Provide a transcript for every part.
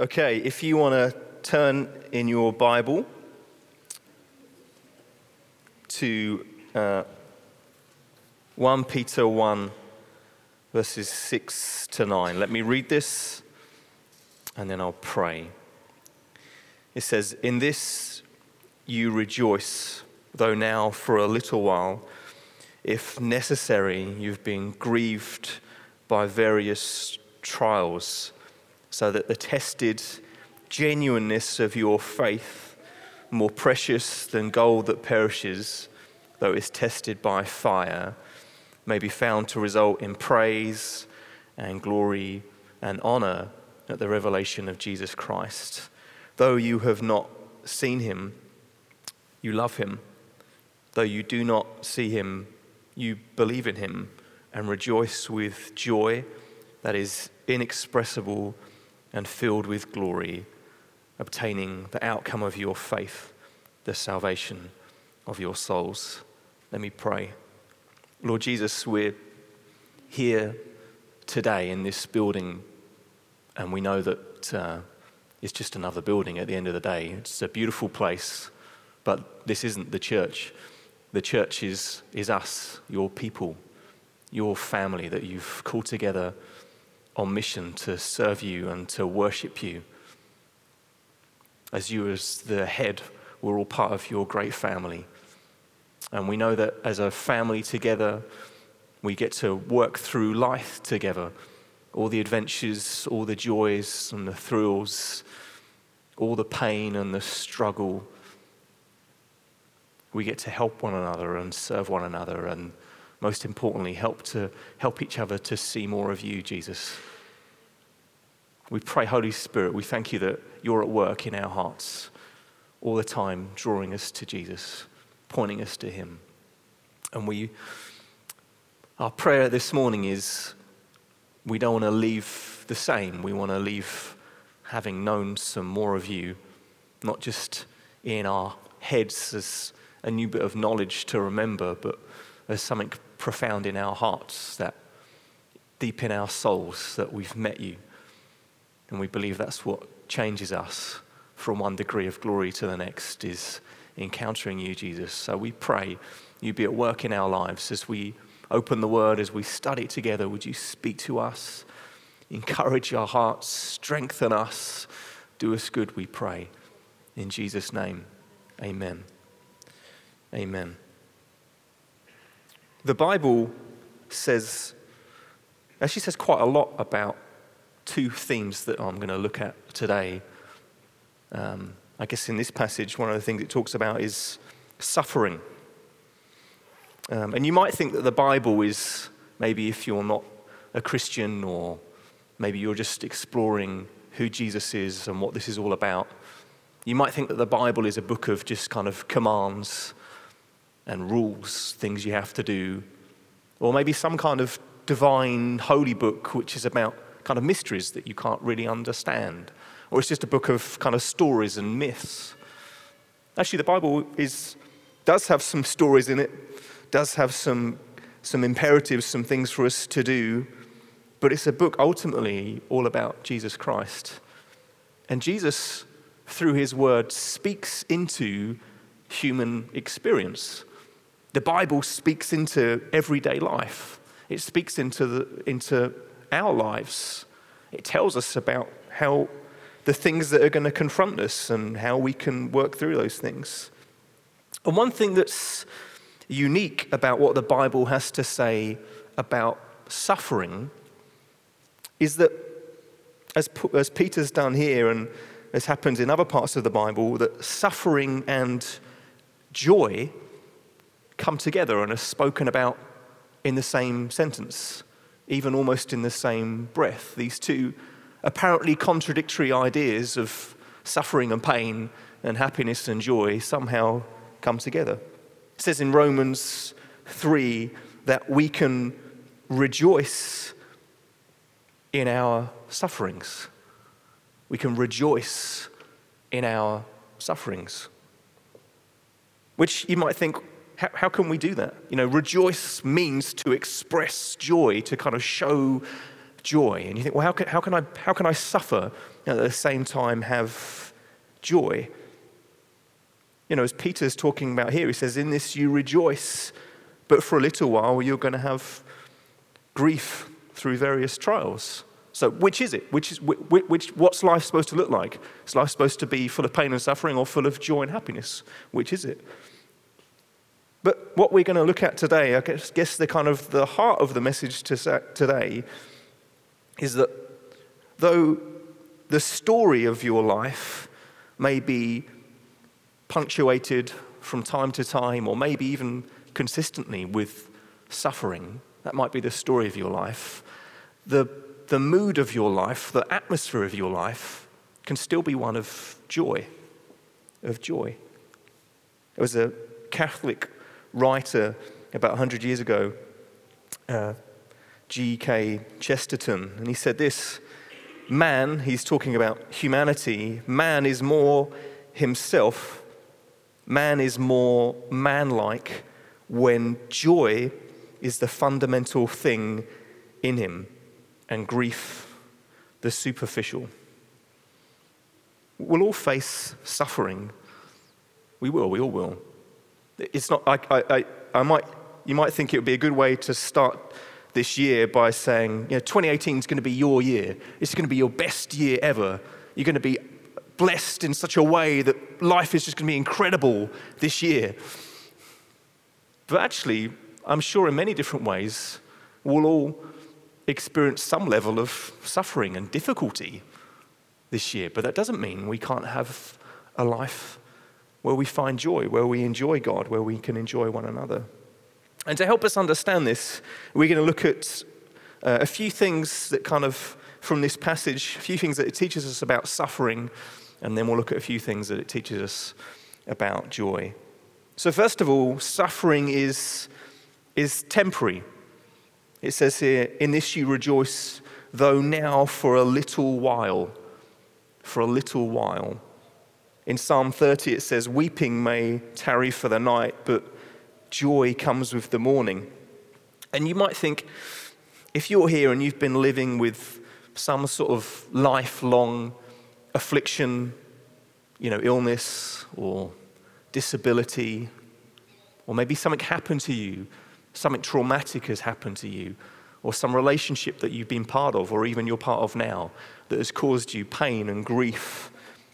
Okay, if you want to turn in your Bible to uh, 1 Peter 1, verses 6 to 9, let me read this and then I'll pray. It says, In this you rejoice, though now for a little while, if necessary, you've been grieved by various trials so that the tested genuineness of your faith, more precious than gold that perishes, though it's tested by fire, may be found to result in praise and glory and honor at the revelation of Jesus Christ. Though you have not seen him, you love him. Though you do not see him, you believe in him and rejoice with joy that is inexpressible and filled with glory, obtaining the outcome of your faith, the salvation of your souls. Let me pray. Lord Jesus, we're here today in this building, and we know that uh, it's just another building at the end of the day. It's a beautiful place, but this isn't the church. The church is, is us, your people, your family that you've called together on mission to serve you and to worship you. As you, as the head, we're all part of your great family. And we know that as a family together, we get to work through life together. All the adventures, all the joys and the thrills, all the pain and the struggle. We get to help one another and serve one another and most importantly, help to help each other to see more of you, Jesus. We pray, Holy Spirit, we thank you that you're at work in our hearts all the time, drawing us to Jesus, pointing us to Him. And we, our prayer this morning is we don't want to leave the same. We want to leave having known some more of you, not just in our heads as a new bit of knowledge to remember, but as something profound in our hearts, that deep in our souls, that we've met you. And we believe that's what changes us from one degree of glory to the next, is encountering you, Jesus. So we pray you be at work in our lives as we open the word, as we study together. Would you speak to us, encourage our hearts, strengthen us, do us good, we pray. In Jesus' name, amen. Amen. The Bible says, actually says quite a lot about two themes that I'm going to look at today. Um, I guess in this passage, one of the things it talks about is suffering. Um, and you might think that the Bible is maybe if you're not a Christian or maybe you're just exploring who Jesus is and what this is all about, you might think that the Bible is a book of just kind of commands and rules, things you have to do, or maybe some kind of divine holy book which is about kind of mysteries that you can't really understand, or it's just a book of kind of stories and myths. Actually, the Bible is, does have some stories in it, does have some, some imperatives, some things for us to do, but it's a book ultimately all about Jesus Christ. And Jesus, through his word, speaks into human experience. The Bible speaks into everyday life, it speaks into, the, into our lives. It tells us about how the things that are going to confront us and how we can work through those things. And one thing that's unique about what the Bible has to say about suffering is that, as, as Peter's done here and as happens in other parts of the Bible, that suffering and joy come together and are spoken about in the same sentence, even almost in the same breath. These two apparently contradictory ideas of suffering and pain and happiness and joy somehow come together. It says in Romans 3 that we can rejoice in our sufferings. We can rejoice in our sufferings. Which you might think, how, how can we do that? You know, rejoice means to express joy, to kind of show joy. And you think, well, how can, how can, I, how can I suffer and at the same time have joy. You know, as Peter's talking about here, he says, In this you rejoice, but for a little while you're going to have grief through various trials. So, which is it? Which is, which, which, what's life supposed to look like? Is life supposed to be full of pain and suffering or full of joy and happiness? Which is it? But what we're going to look at today, I guess the kind of the heart of the message today is that though the story of your life may be punctuated from time to time, or maybe even consistently with suffering, that might be the story of your life. The, the mood of your life, the atmosphere of your life, can still be one of joy. Of joy. There was a Catholic writer about 100 years ago, uh, G.K. Chesterton, and he said this Man, he's talking about humanity, man is more himself, man is more man like when joy is the fundamental thing in him and grief the superficial. We'll all face suffering. We will, we all will. It's not, I, I, I, might, you might think it would be a good way to start this year by saying, you know, 2018 is going to be your year. It's going to be your best year ever. You're going to be blessed in such a way that life is just going to be incredible this year. But actually, I'm sure in many different ways, we'll all experience some level of suffering and difficulty this year. But that doesn't mean we can't have a life where we find joy, where we enjoy God, where we can enjoy one another. And to help us understand this, we're going to look at uh, a few things that kind of, from this passage, a few things that it teaches us about suffering, and then we'll look at a few things that it teaches us about joy. So, first of all, suffering is, is temporary. It says here, In this you rejoice, though now for a little while. For a little while. In Psalm 30, it says, Weeping may tarry for the night, but joy comes with the morning. And you might think, if you're here and you've been living with some sort of lifelong affliction, you know, illness or disability, or maybe something happened to you, something traumatic has happened to you, or some relationship that you've been part of, or even you're part of now, that has caused you pain and grief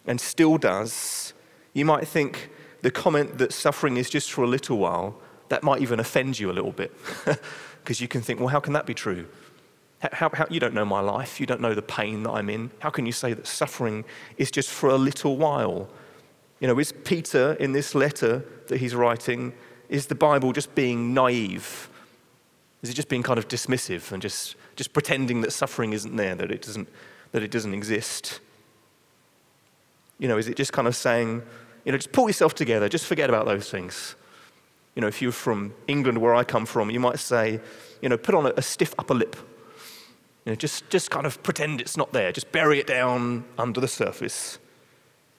and still does, you might think the comment that suffering is just for a little while, that might even offend you a little bit. Because you can think, well, how can that be true? How, how, you don't know my life. You don't know the pain that I'm in. How can you say that suffering is just for a little while? You know, is Peter in this letter that he's writing, is the Bible just being naive? Is it just being kind of dismissive and just, just pretending that suffering isn't there, that it doesn't, that it doesn't exist? You know, is it just kind of saying, you know, just pull yourself together, just forget about those things? You know, if you're from England, where I come from, you might say, you know, put on a, a stiff upper lip. You know, just, just kind of pretend it's not there. Just bury it down under the surface.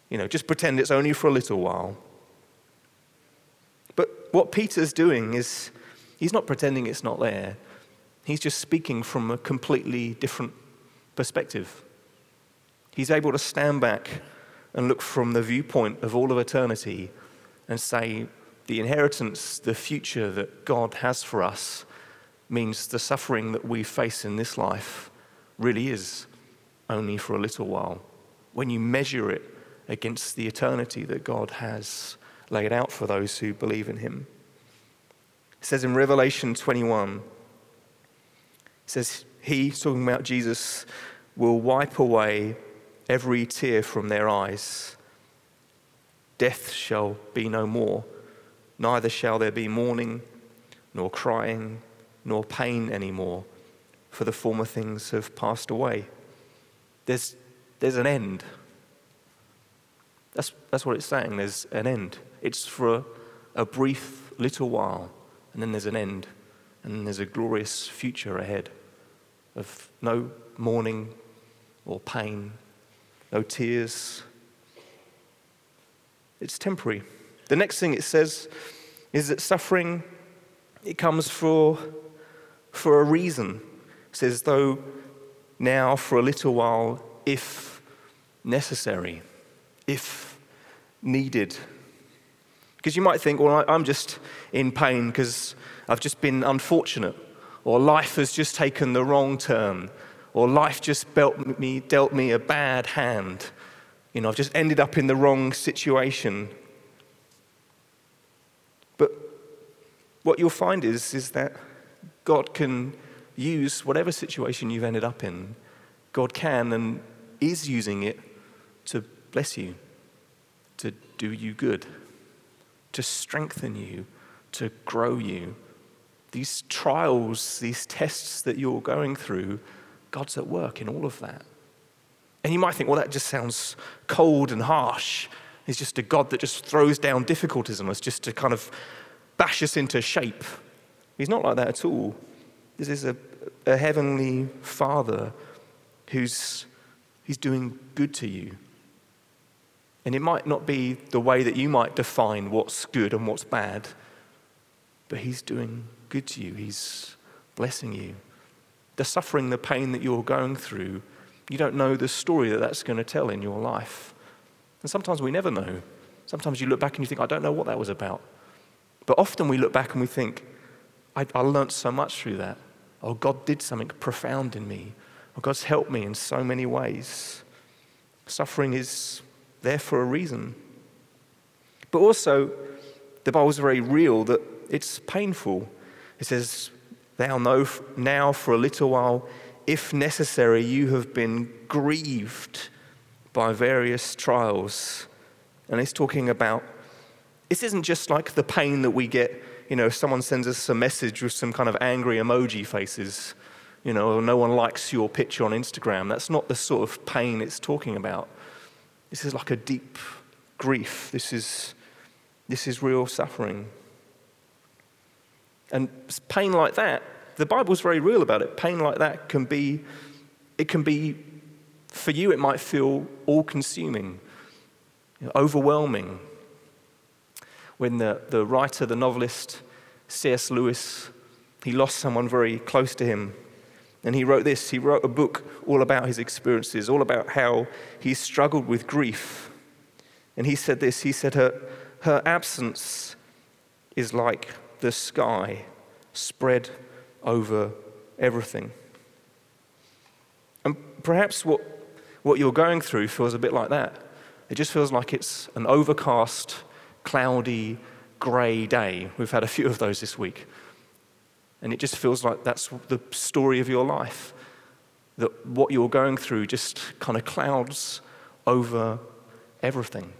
You know, just pretend it's only for a little while. But what Peter's doing is he's not pretending it's not there. He's just speaking from a completely different perspective. He's able to stand back and look from the viewpoint of all of eternity and say, the inheritance, the future that God has for us, means the suffering that we face in this life really is only for a little while. When you measure it against the eternity that God has laid out for those who believe in Him. It says in Revelation 21, it says, He, talking about Jesus, will wipe away every tear from their eyes. Death shall be no more, neither shall there be mourning, nor crying, nor pain anymore, for the former things have passed away. There's, there's an end. That's, that's what it's saying. There's an end. It's for a, a brief little while, and then there's an end, and there's a glorious future ahead of no mourning or pain no tears. It's temporary. The next thing it says is that suffering it comes for, for a reason. It says, though now for a little while, if necessary, if needed. Because you might think, well, I'm just in pain because I've just been unfortunate, or life has just taken the wrong turn, or life just dealt me, dealt me a bad hand. You know, I've just ended up in the wrong situation. But what you'll find is, is that God can use whatever situation you've ended up in. God can and is using it to bless you, to do you good, to strengthen you, to grow you. These trials, these tests that you're going through, God's at work in all of that. And you might think, well, that just sounds cold and harsh. He's just a God that just throws down difficulties on us just to kind of bash us into shape. He's not like that at all. This is a, a heavenly Father who's he's doing good to you. And it might not be the way that you might define what's good and what's bad, but he's doing good to you. He's blessing you. The suffering, the pain that you're going through, you don't know the story that that's going to tell in your life. And sometimes we never know. Sometimes you look back and you think, I don't know what that was about. But often we look back and we think, I, I learned so much through that. Oh, God did something profound in me. Oh, God's helped me in so many ways. Suffering is there for a reason. But also, the Bible's very real that it's painful. It says, Thou know now for a little while, if necessary, you have been grieved by various trials. And it's talking about this isn't just like the pain that we get, you know, if someone sends us a message with some kind of angry emoji faces, you know, no one likes your picture on Instagram. That's not the sort of pain it's talking about. This is like a deep grief. This is, this is real suffering. And pain like that, the Bible's very real about it. Pain like that can be, it can be, for you, it might feel all consuming, overwhelming. When the, the writer, the novelist, C.S. Lewis, he lost someone very close to him and he wrote this he wrote a book all about his experiences, all about how he struggled with grief. And he said this he said, Her, her absence is like the sky spread over everything. And perhaps what, what you're going through feels a bit like that. It just feels like it's an overcast, cloudy, grey day. We've had a few of those this week. And it just feels like that's the story of your life. That what you're going through just kind of clouds over everything.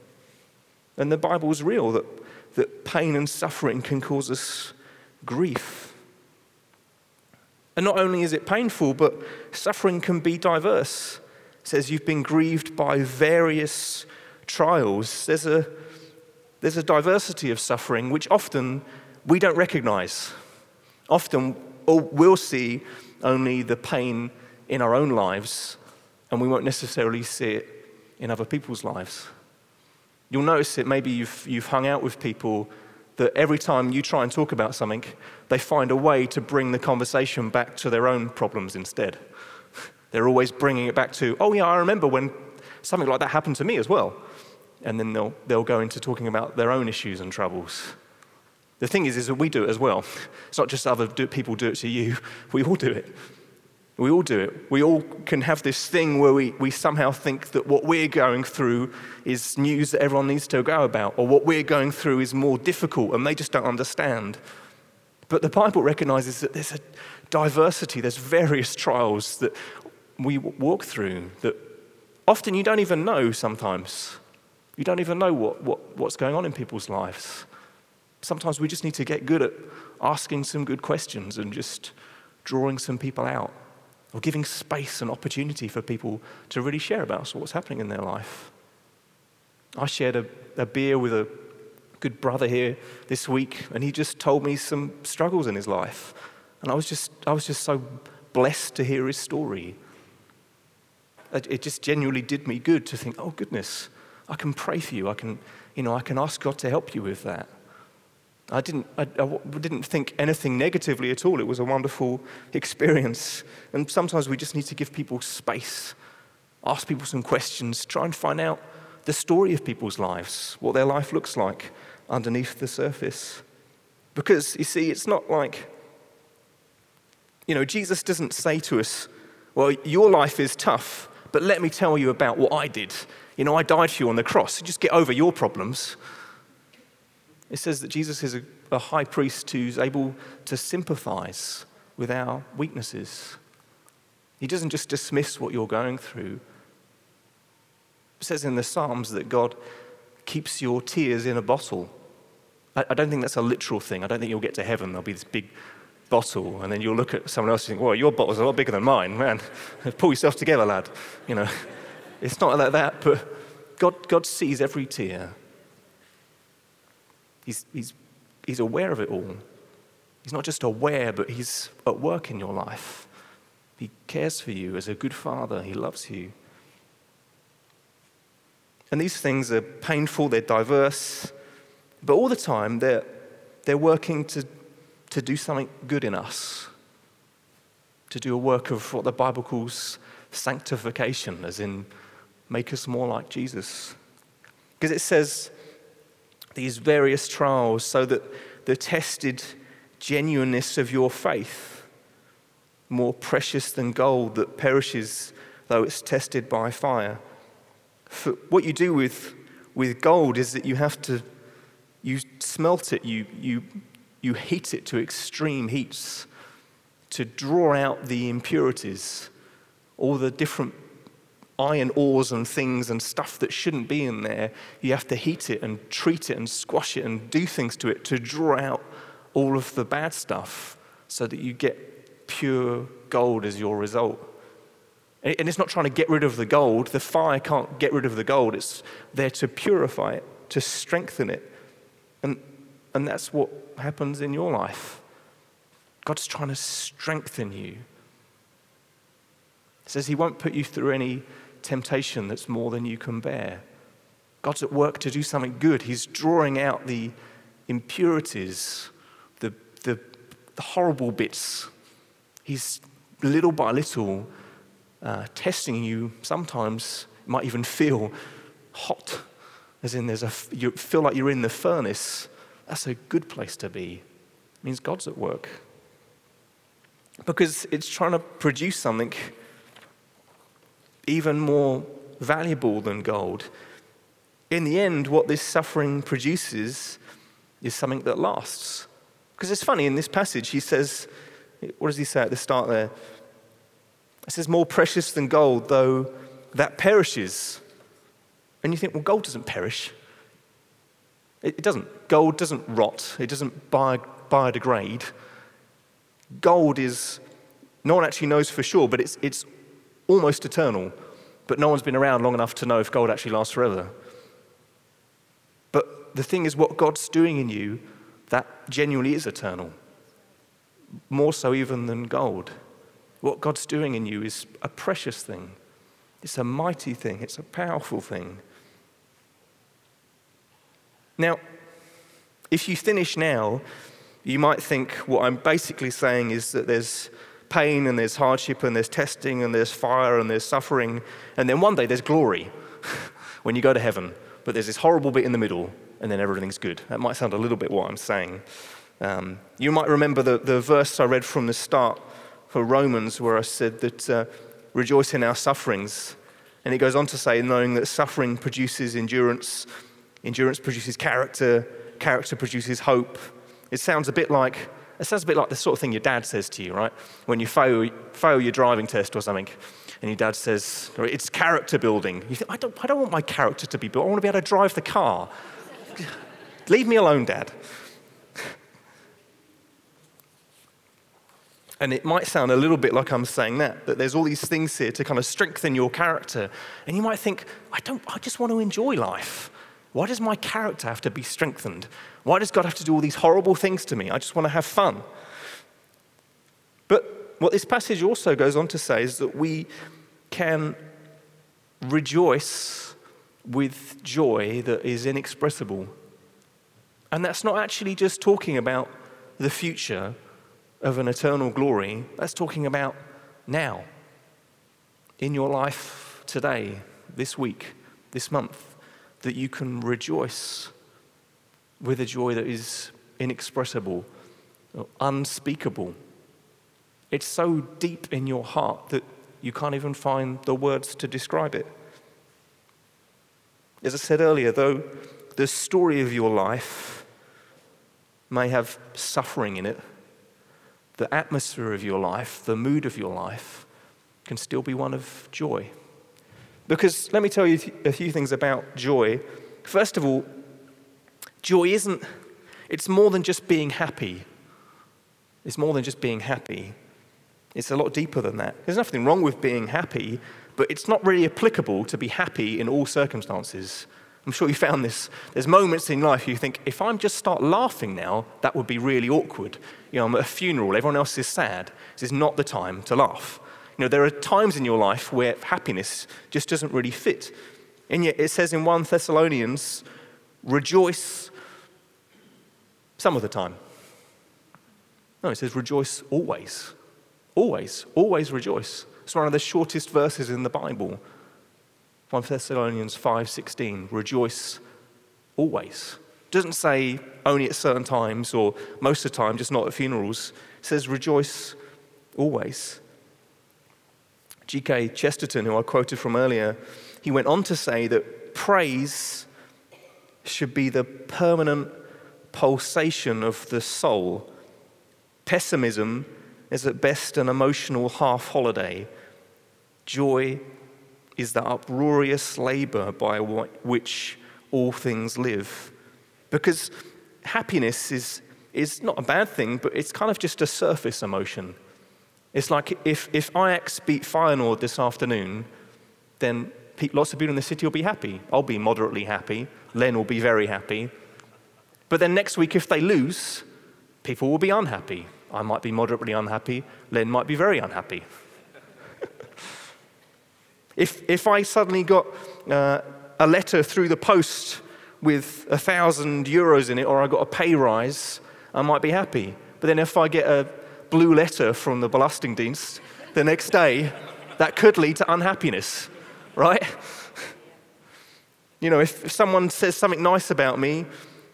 And the Bible is real that, that pain and suffering can cause us grief. And not only is it painful, but suffering can be diverse. It says you've been grieved by various trials. There's a, there's a diversity of suffering which often we don't recognize. Often we'll see only the pain in our own lives, and we won't necessarily see it in other people's lives. You'll notice it, maybe you've, you've hung out with people that every time you try and talk about something, they find a way to bring the conversation back to their own problems instead. They're always bringing it back to, oh, yeah, I remember when something like that happened to me as well. And then they'll, they'll go into talking about their own issues and troubles. The thing is, is that we do it as well. It's not just other do, people do it to you. We all do it. We all do it. We all can have this thing where we, we somehow think that what we're going through is news that everyone needs to go about, or what we're going through is more difficult and they just don't understand. But the Bible recognizes that there's a diversity, there's various trials that we walk through that often you don't even know sometimes. You don't even know what, what, what's going on in people's lives. Sometimes we just need to get good at asking some good questions and just drawing some people out or giving space and opportunity for people to really share about what's happening in their life. I shared a, a beer with a good brother here this week, and he just told me some struggles in his life. And I was just, I was just so blessed to hear his story. It just genuinely did me good to think, oh, goodness, I can pray for you. I can, you know, I can ask God to help you with that. I didn't, I, I didn't think anything negatively at all. It was a wonderful experience. And sometimes we just need to give people space. ask people some questions, try and find out the story of people's lives, what their life looks like underneath the surface. Because, you see, it's not like, you know, Jesus doesn't say to us, well, your life is tough, but let me tell you about what I did. You know, I died for you on the cross. Just get over your problems. It says that Jesus is a, a high priest who's able to sympathize with our weaknesses. He doesn't just dismiss what you're going through. It says in the Psalms that God keeps your tears in a bottle. I, I don't think that's a literal thing. I don't think you'll get to heaven, there'll be this big bottle, and then you'll look at someone else and think, well, your bottle's a lot bigger than mine, man. Pull yourself together, lad. You know, it's not like that, but God, God sees every tear. He's, he's, he's aware of it all. He's not just aware, but he's at work in your life. He cares for you as a good father, he loves you. And these things are painful, they're diverse, but all the time they're, they're working to, to do something good in us, to do a work of what the Bible calls sanctification, as in make us more like Jesus. Because it says these various trials so that the tested genuineness of your faith, more precious than gold that perishes though it's tested by fire. For what you do with, with gold is that you have to, you smelt it, you, you, you heat it to extreme heats to draw out the impurities, all the different iron ores and things and stuff that shouldn't be in there, you have to heat it and treat it and squash it and do things to it to draw out all of the bad stuff so that you get pure gold as your result. And it's not trying to get rid of the gold. The fire can't get rid of the gold. It's there to purify it, to strengthen it. And, and that's what happens in your life. God's trying to strengthen you. He says He won't put you through any temptation that's more than you can bear. God's at work to do something good. He's drawing out the impurities, the, the, the horrible bits. He's little by little uh, testing you. Sometimes you might even feel hot, as in there's a, you feel like you're in the furnace. That's a good place to be. It means God's at work. Because it's trying to produce something even more valuable than gold. In the end, what this suffering produces is something that lasts. Because it's funny, in this passage, he says, what does he say at the start there? It says, more precious than gold, though that perishes. And you think, well, gold doesn't perish. It, doesn't. Gold doesn't rot, it doesn't biodegrade. Gold is, no one actually knows for sure, but it's, it's almost eternal, but no one's been around long enough to know if gold actually lasts forever. But the thing is, what God's doing in you, that genuinely is eternal, more so even than gold. What God's doing in you is a precious thing, it's a mighty thing, it's a powerful thing. Now, if you finish now, you might think what I'm basically saying is that there's pain and there's hardship and there's testing and there's fire and there's suffering. And then one day there's glory when you go to heaven. But there's this horrible bit in the middle and then everything's good. That might sound a little bit what I'm saying. Um, you might remember the, the verse I read from the start for Romans where I said that uh, rejoice in our sufferings. And it goes on to say, knowing that suffering produces endurance, endurance produces character, character produces hope. It sounds a bit like it sounds a bit like the sort of thing your dad says to you, right? When you fail, fail your driving test or something, and your dad says, it's character building. You think, I don't, I don't want my character to be built. I want to be able to drive the car. Leave me alone, dad. And it might sound a little bit like I'm saying that, that there's all these things here to kind of strengthen your character. And you might think, I don't, I just want to enjoy life. Why does my character have to be strengthened? Why does God have to do all these horrible things to me? I just want to have fun. But what this passage also goes on to say is that we can rejoice with joy that is inexpressible. And that's not actually just talking about the future of an eternal glory, that's talking about now, in your life today, this week, this month, that you can rejoice with a joy that is inexpressible, unspeakable. It's so deep in your heart that you can't even find the words to describe it. As I said earlier, though the story of your life may have suffering in it, the atmosphere of your life, the mood of your life, can still be one of joy. Because let me tell you a few things about joy. First of all, joy isn't, it's more than just being happy. It's more than just being happy. It's a lot deeper than that. There's nothing wrong with being happy, but it's not really applicable to be happy in all circumstances. I'm sure you found this. There's moments in life you think, if I'm just start laughing now, that would be really awkward. You know, I'm at a funeral, everyone else is sad. This is not the time to laugh. You know, there are times in your life where happiness just doesn't really fit. And yet it says in 1 Thessalonians, rejoice some of the time. No, it says rejoice always. Always, always rejoice. It's one of the shortest verses in the Bible. 1 Thessalonians 5:16, rejoice always. Doesn't say only at certain times or most of the time, just not at funerals. It says rejoice always. G.K. Chesterton, who I quoted from earlier, he went on to say that praise should be the permanent pulsation of the soul. Pessimism is at best an emotional half holiday. Joy is the uproarious labor by which all things live. Because happiness is, is not a bad thing, but it's kind of just a surface emotion. It's like if, if Ajax beat Feyenoord this afternoon, then lots of people in the city will be happy. I'll be moderately happy. Len will be very happy. But then next week, if they lose, people will be unhappy. I might be moderately unhappy. Len might be very unhappy. if, if I suddenly got uh, a letter through the post with a thousand euros in it, or I got a pay rise, I might be happy. But then if I get a blue letter from the Belastingdienst the next day, that could lead to unhappiness, right? You know, if, someone says something nice about me,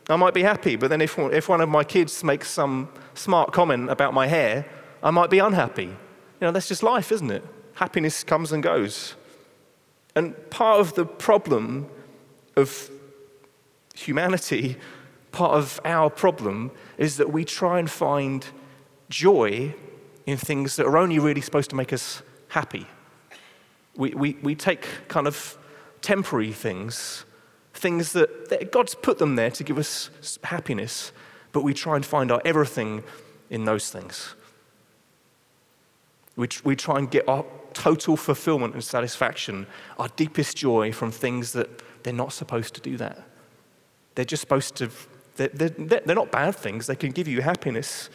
I might be happy. But then if, if one of my kids makes some smart comment about my hair, I might be unhappy. You know, that's just life, isn't it? Happiness comes and goes. And part of the problem of humanity, part of our problem, is that we try and find joy in things that are only really supposed to make us happy. We, we, we take kind of temporary things, things that, that God's put them there to give us happiness, but we try and find our everything in those things. We, we try and get our total fulfillment and satisfaction, our deepest joy from things that they're not supposed to do that. They're just supposed to, they're, they're, they're not bad things. They can give you happiness,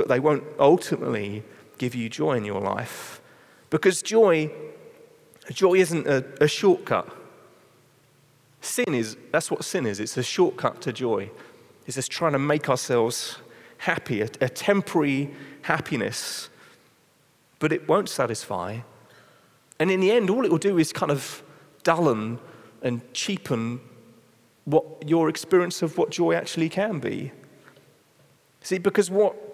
but they won't ultimately give you joy in your life. Because joy, joy isn't a, a shortcut. Sin is, that's what sin is. It's a shortcut to joy. It's just trying to make ourselves happy, a, a temporary happiness, but it won't satisfy. And in the end, all it will do is kind of dullen and cheapen what your experience of what joy actually can be. See, because what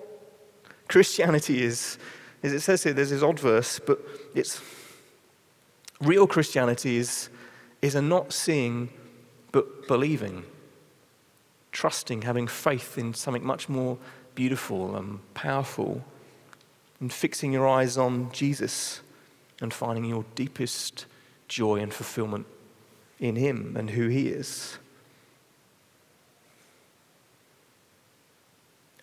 Christianity is, as it says here, there's this odd verse, but it's real Christianity is, is a not seeing but believing, trusting, having faith in something much more beautiful and powerful, and fixing your eyes on Jesus and finding your deepest joy and fulfillment in Him and who He is.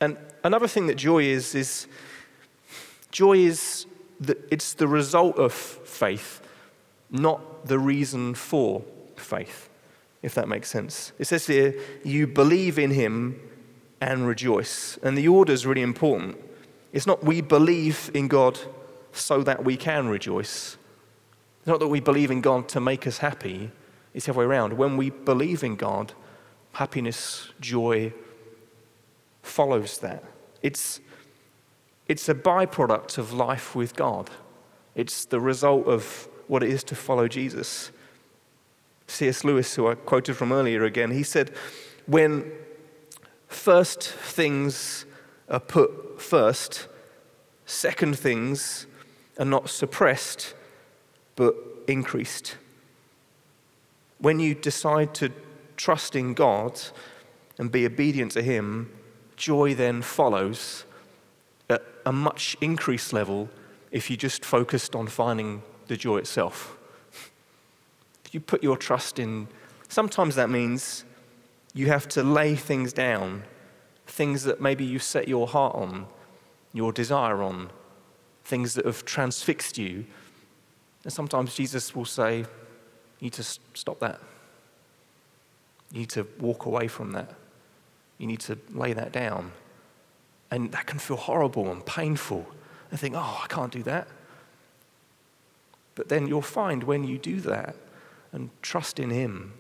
And another thing that joy is, is joy is it's the result of faith, not the reason for faith, if that makes sense. It says here, you believe in him and rejoice. And the order is really important. It's not we believe in God so that we can rejoice. It's not that we believe in God to make us happy. It's the other way around. When we believe in God, happiness, joy, follows that. It's, it's a byproduct of life with God. It's the result of what it is to follow Jesus. C.S. Lewis, who I quoted from earlier again, he said, When first things are put first, second things are not suppressed but increased. When you decide to trust in God and be obedient to Him, joy then follows at a much increased level if you just focused on finding the joy itself. If you put your trust in, sometimes that means you have to lay things down, things that maybe you set your heart on, your desire on, things that have transfixed you. And sometimes Jesus will say, You need to stop that. You need to walk away from that. You need to lay that down. And that can feel horrible and painful. And think, oh, I can't do that. But then you'll find when you do that and trust in Him,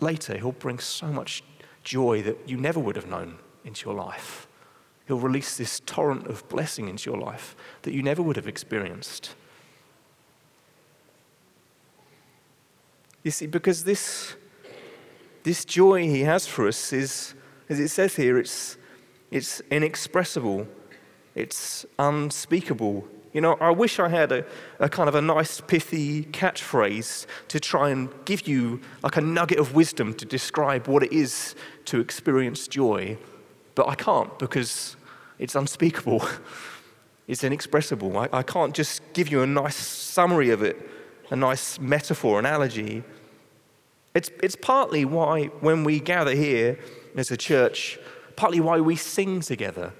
later He'll bring so much joy that you never would have known into your life. He'll release this torrent of blessing into your life that you never would have experienced. You see, because this, this joy He has for us is, as it says here, it's it's inexpressible, it's unspeakable. You know, I wish I had a, a kind of a nice, pithy catchphrase to try and give you like a nugget of wisdom to describe what it is to experience joy, but I can't because it's unspeakable. it's inexpressible. I, I can't just give you a nice summary of it, a nice metaphor, analogy. It's, it's partly why, when we gather here as a church, partly why we sing together.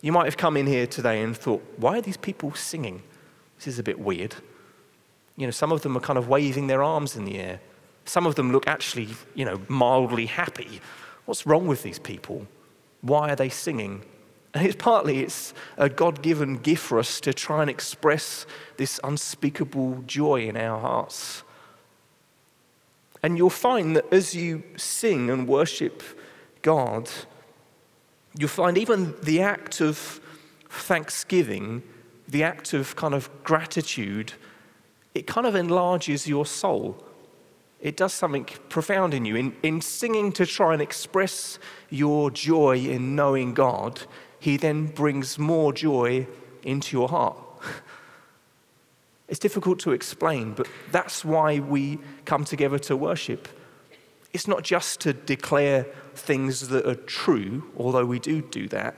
You might have come in here today and thought, why are these people singing? This is a bit weird. You know, some of them are kind of waving their arms in the air. Some of them look actually, you know, mildly happy. What's wrong with these people? Why are they singing? And it's partly it's a God-given gift for us to try and express this unspeakable joy in our hearts. And you'll find that as you sing and worship God, you'll find even the act of thanksgiving, the act of kind of gratitude, it kind of enlarges your soul. It does something profound in you. In, in singing to try and express your joy in knowing God, He then brings more joy into your heart. It's difficult to explain, but that's why we come together to worship. It's not just to declare things that are true, although we do do that,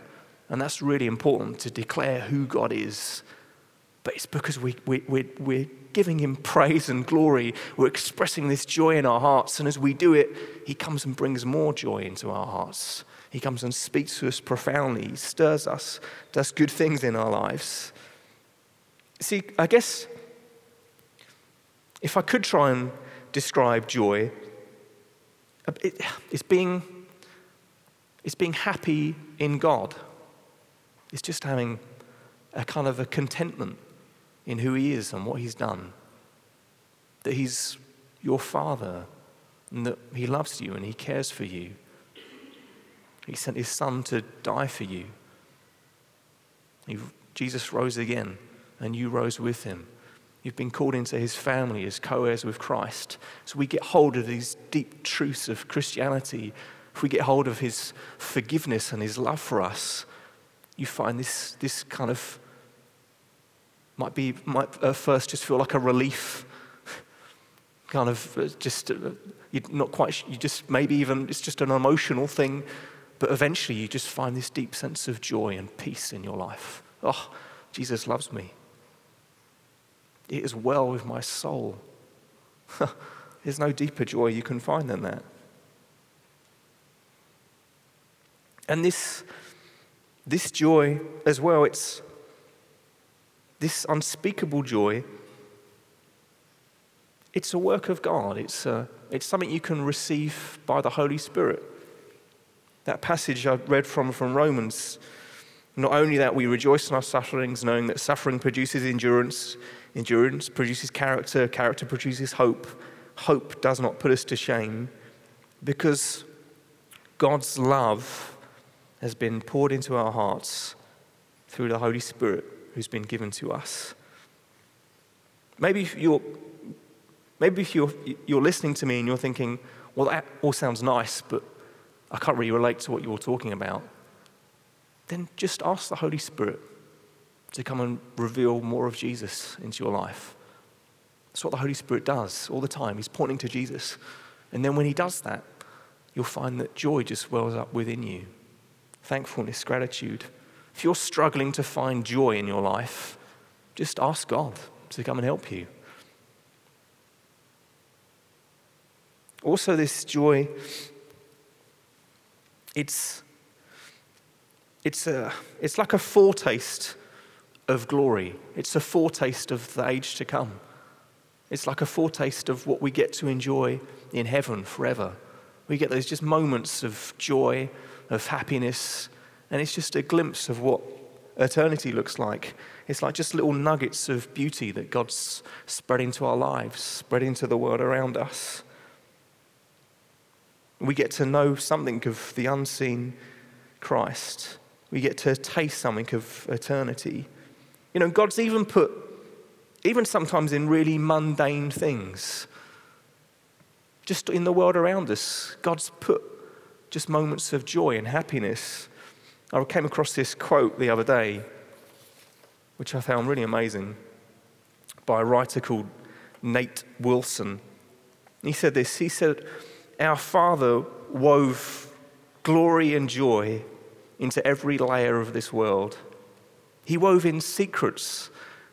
and that's really important to declare who God is. But it's because we, we, we, we're giving Him praise and glory. We're expressing this joy in our hearts, and as we do it, He comes and brings more joy into our hearts. He comes and speaks to us profoundly, He stirs us, does good things in our lives. See, I guess if I could try and describe joy, uh, it's being, it's being happy in God. It's just having a kind of a contentment in who He is and what He's done. That He's your Father and that He loves you and He cares for you. He sent His Son to die for you. He, Jesus rose again and you rose with Him. You've been called into his family as co heirs with Christ. So we get hold of these deep truths of Christianity. If we get hold of his forgiveness and his love for us, you find this, this kind of might be, might at first just feel like a relief, kind of uh, just uh, you're not quite, you just maybe even it's just an emotional thing, but eventually you just find this deep sense of joy and peace in your life. Oh, Jesus loves me. It is well with my soul. There's no deeper joy you can find than that. And this, this joy as well, it's this unspeakable joy. It's a work of God. It's, a, it's something you can receive by the Holy Spirit. That passage I read from from Romans, not only that we rejoice in our sufferings, knowing that suffering produces endurance, Endurance produces character, character produces hope. Hope does not put us to shame because God's love has been poured into our hearts through the Holy Spirit who's been given to us. Maybe you're, maybe if you're, you're listening to me and you're thinking, well, that all sounds nice, but I can't really relate to what you're talking about. Then just ask the Holy Spirit to come and reveal more of Jesus into your life. That's what the Holy Spirit does all the time. He's pointing to Jesus. And then when he does that, you'll find that joy just wells up within you thankfulness, gratitude. If you're struggling to find joy in your life, just ask God to come and help you. Also, this joy, it's, it's, a, it's like a foretaste of glory. It's a foretaste of the age to come. It's like a foretaste of what we get to enjoy in heaven forever. We get those just moments of joy, of happiness, and it's just a glimpse of what eternity looks like. It's like just little nuggets of beauty that God's spread into our lives, spread into the world around us. We get to know something of the unseen Christ. We get to taste something of eternity. You know, God's even put, even sometimes in really mundane things, just in the world around us, God's put just moments of joy and happiness. I came across this quote the other day, which I found really amazing, by a writer called Nate Wilson. He said this He said, Our Father wove glory and joy into every layer of this world. He wove in secrets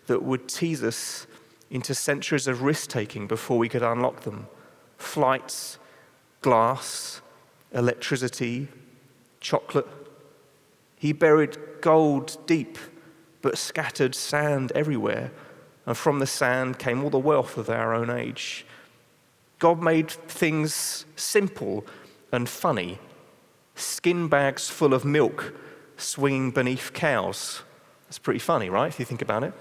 that would tease us into centuries of risk taking before we could unlock them flights, glass, electricity, chocolate. He buried gold deep, but scattered sand everywhere. And from the sand came all the wealth of our own age. God made things simple and funny skin bags full of milk swinging beneath cows. That's pretty funny, right, if you think about it.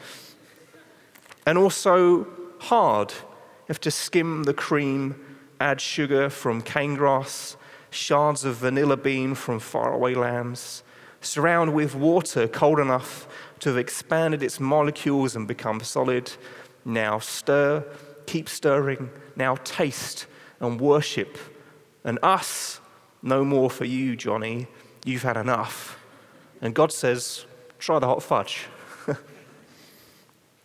And also hard. You have to skim the cream, add sugar from cane grass, shards of vanilla bean from faraway lands, surround with water cold enough to have expanded its molecules and become solid. Now stir, keep stirring, now taste and worship. And us, no more for you, Johnny. You've had enough. And God says, Try the hot fudge.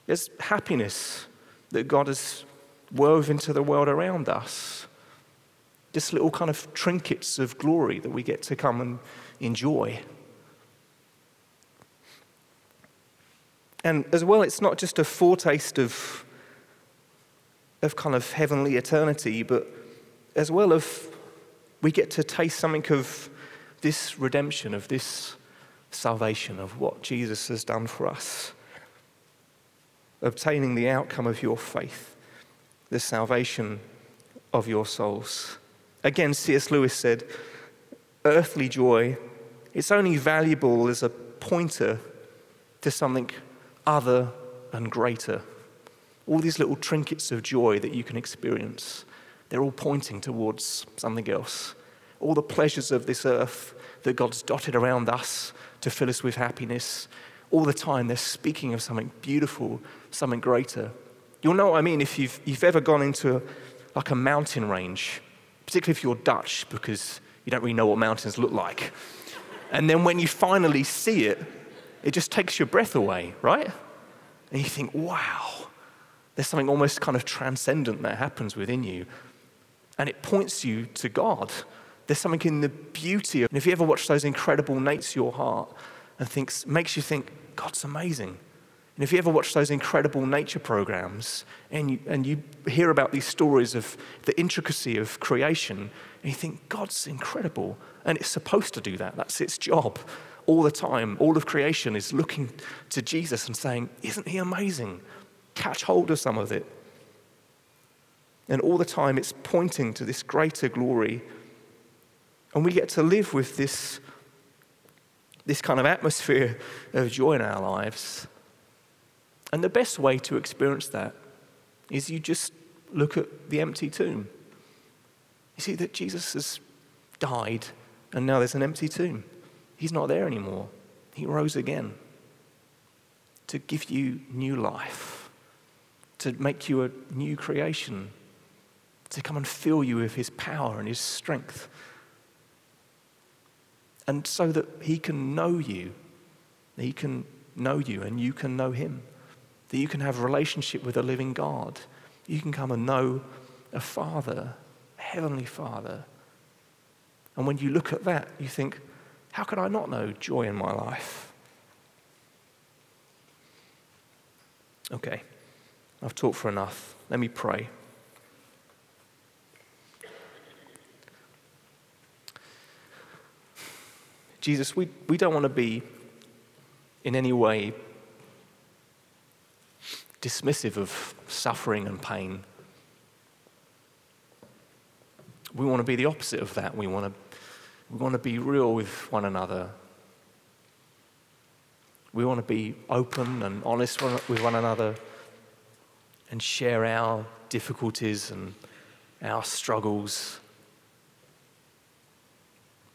There's happiness that God has woven into the world around us. Just little kind of trinkets of glory that we get to come and enjoy. And as well, it's not just a foretaste of, of kind of heavenly eternity, but as well of we get to taste something of this redemption, of this salvation, of what Jesus has done for us, obtaining the outcome of your faith, the salvation of your souls. Again, C.S. Lewis said, earthly joy, it's only valuable as a pointer to something other and greater. All these little trinkets of joy that you can experience, they're all pointing towards something else. All the pleasures of this earth that God's dotted around us to fill us with happiness. All the time, they're speaking of something beautiful, something greater. You'll know what I mean if you've, you've ever gone into a, like a mountain range, particularly if you're Dutch, because you don't really know what mountains look like. And then when you finally see it, it just takes your breath away, right? And you think, wow, there's something almost kind of transcendent that happens within you. And it points you to God. There's something in the beauty of, and if you ever watch those incredible Nate's Your Heart and thinks, makes you think, God's amazing. And if you ever watch those incredible nature programs and you, and you hear about these stories of the intricacy of creation, and you think, God's incredible. And it's supposed to do that. That's its job. All the time, all of creation is looking to Jesus and saying, Isn't he amazing? Catch hold of some of it. And all the time, it's pointing to this greater glory and we get to live with this, this kind of atmosphere of joy in our lives. And the best way to experience that is you just look at the empty tomb. You see that Jesus has died and now there's an empty tomb. He's not there anymore. He rose again to give you new life, to make you a new creation, to come and fill you with his power and his strength. And so that he can know you, he can know you and you can know him, that you can have a relationship with a living God. You can come and know a Father, a Heavenly Father. And when you look at that, you think, how could I not know joy in my life? Okay, I've talked for enough. Let me pray. Jesus, we, we don't want to be in any way dismissive of suffering and pain. We want to be the opposite of that. We want to, we want to be real with one another. We want to be open and honest with one another and share our difficulties and our struggles,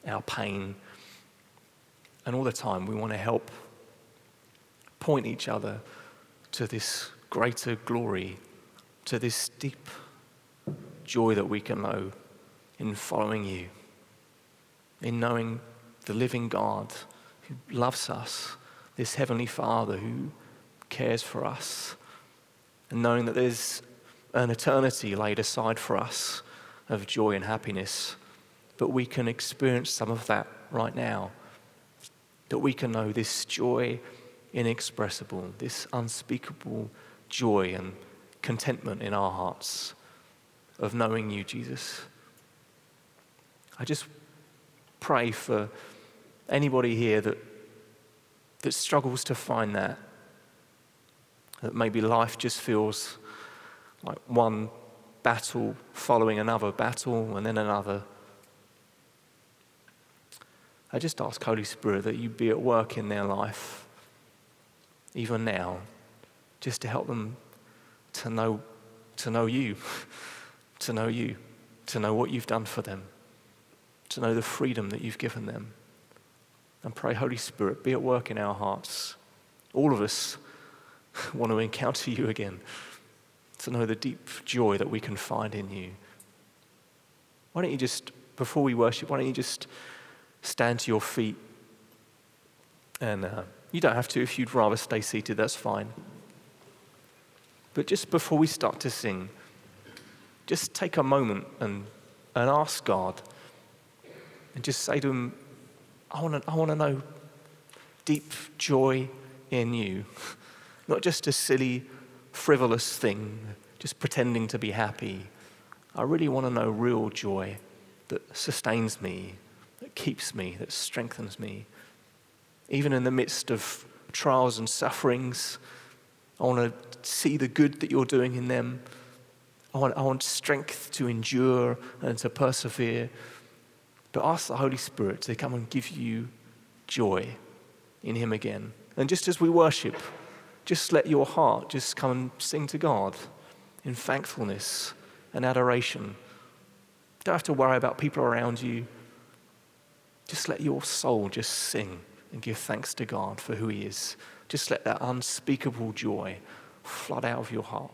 our pain. And all the time, we want to help point each other to this greater glory, to this deep joy that we can know in following you, in knowing the living God who loves us, this Heavenly Father who cares for us, and knowing that there's an eternity laid aside for us of joy and happiness, but we can experience some of that right now. That we can know this joy inexpressible, this unspeakable joy and contentment in our hearts of knowing you, Jesus. I just pray for anybody here that, that struggles to find that, that maybe life just feels like one battle following another battle and then another. I just ask, Holy Spirit, that you be at work in their life even now, just to help them to know, to know you, to know you, to know what you've done for them, to know the freedom that you've given them. And pray, Holy Spirit, be at work in our hearts. All of us want to encounter you again, to know the deep joy that we can find in you. Why don't you just, before we worship, why don't you just stand to your feet and. Uh, you don't have to. If you'd rather stay seated, that's fine. But just before we start to sing, just take a moment and, and ask God and just say to Him, I want to I wanna know deep joy in you. Not just a silly, frivolous thing, just pretending to be happy. I really want to know real joy that sustains me, that keeps me, that strengthens me even in the midst of trials and sufferings. I want to see the good that you're doing in them. I want, I want strength to endure and to persevere. But ask the Holy Spirit to come and give you joy in Him again. And just as we worship, just let your heart just come and sing to God in thankfulness and adoration. Don't have to worry about people around you. Just let your soul just sing and give thanks to God for who He is. Just let that unspeakable joy flood out of your heart.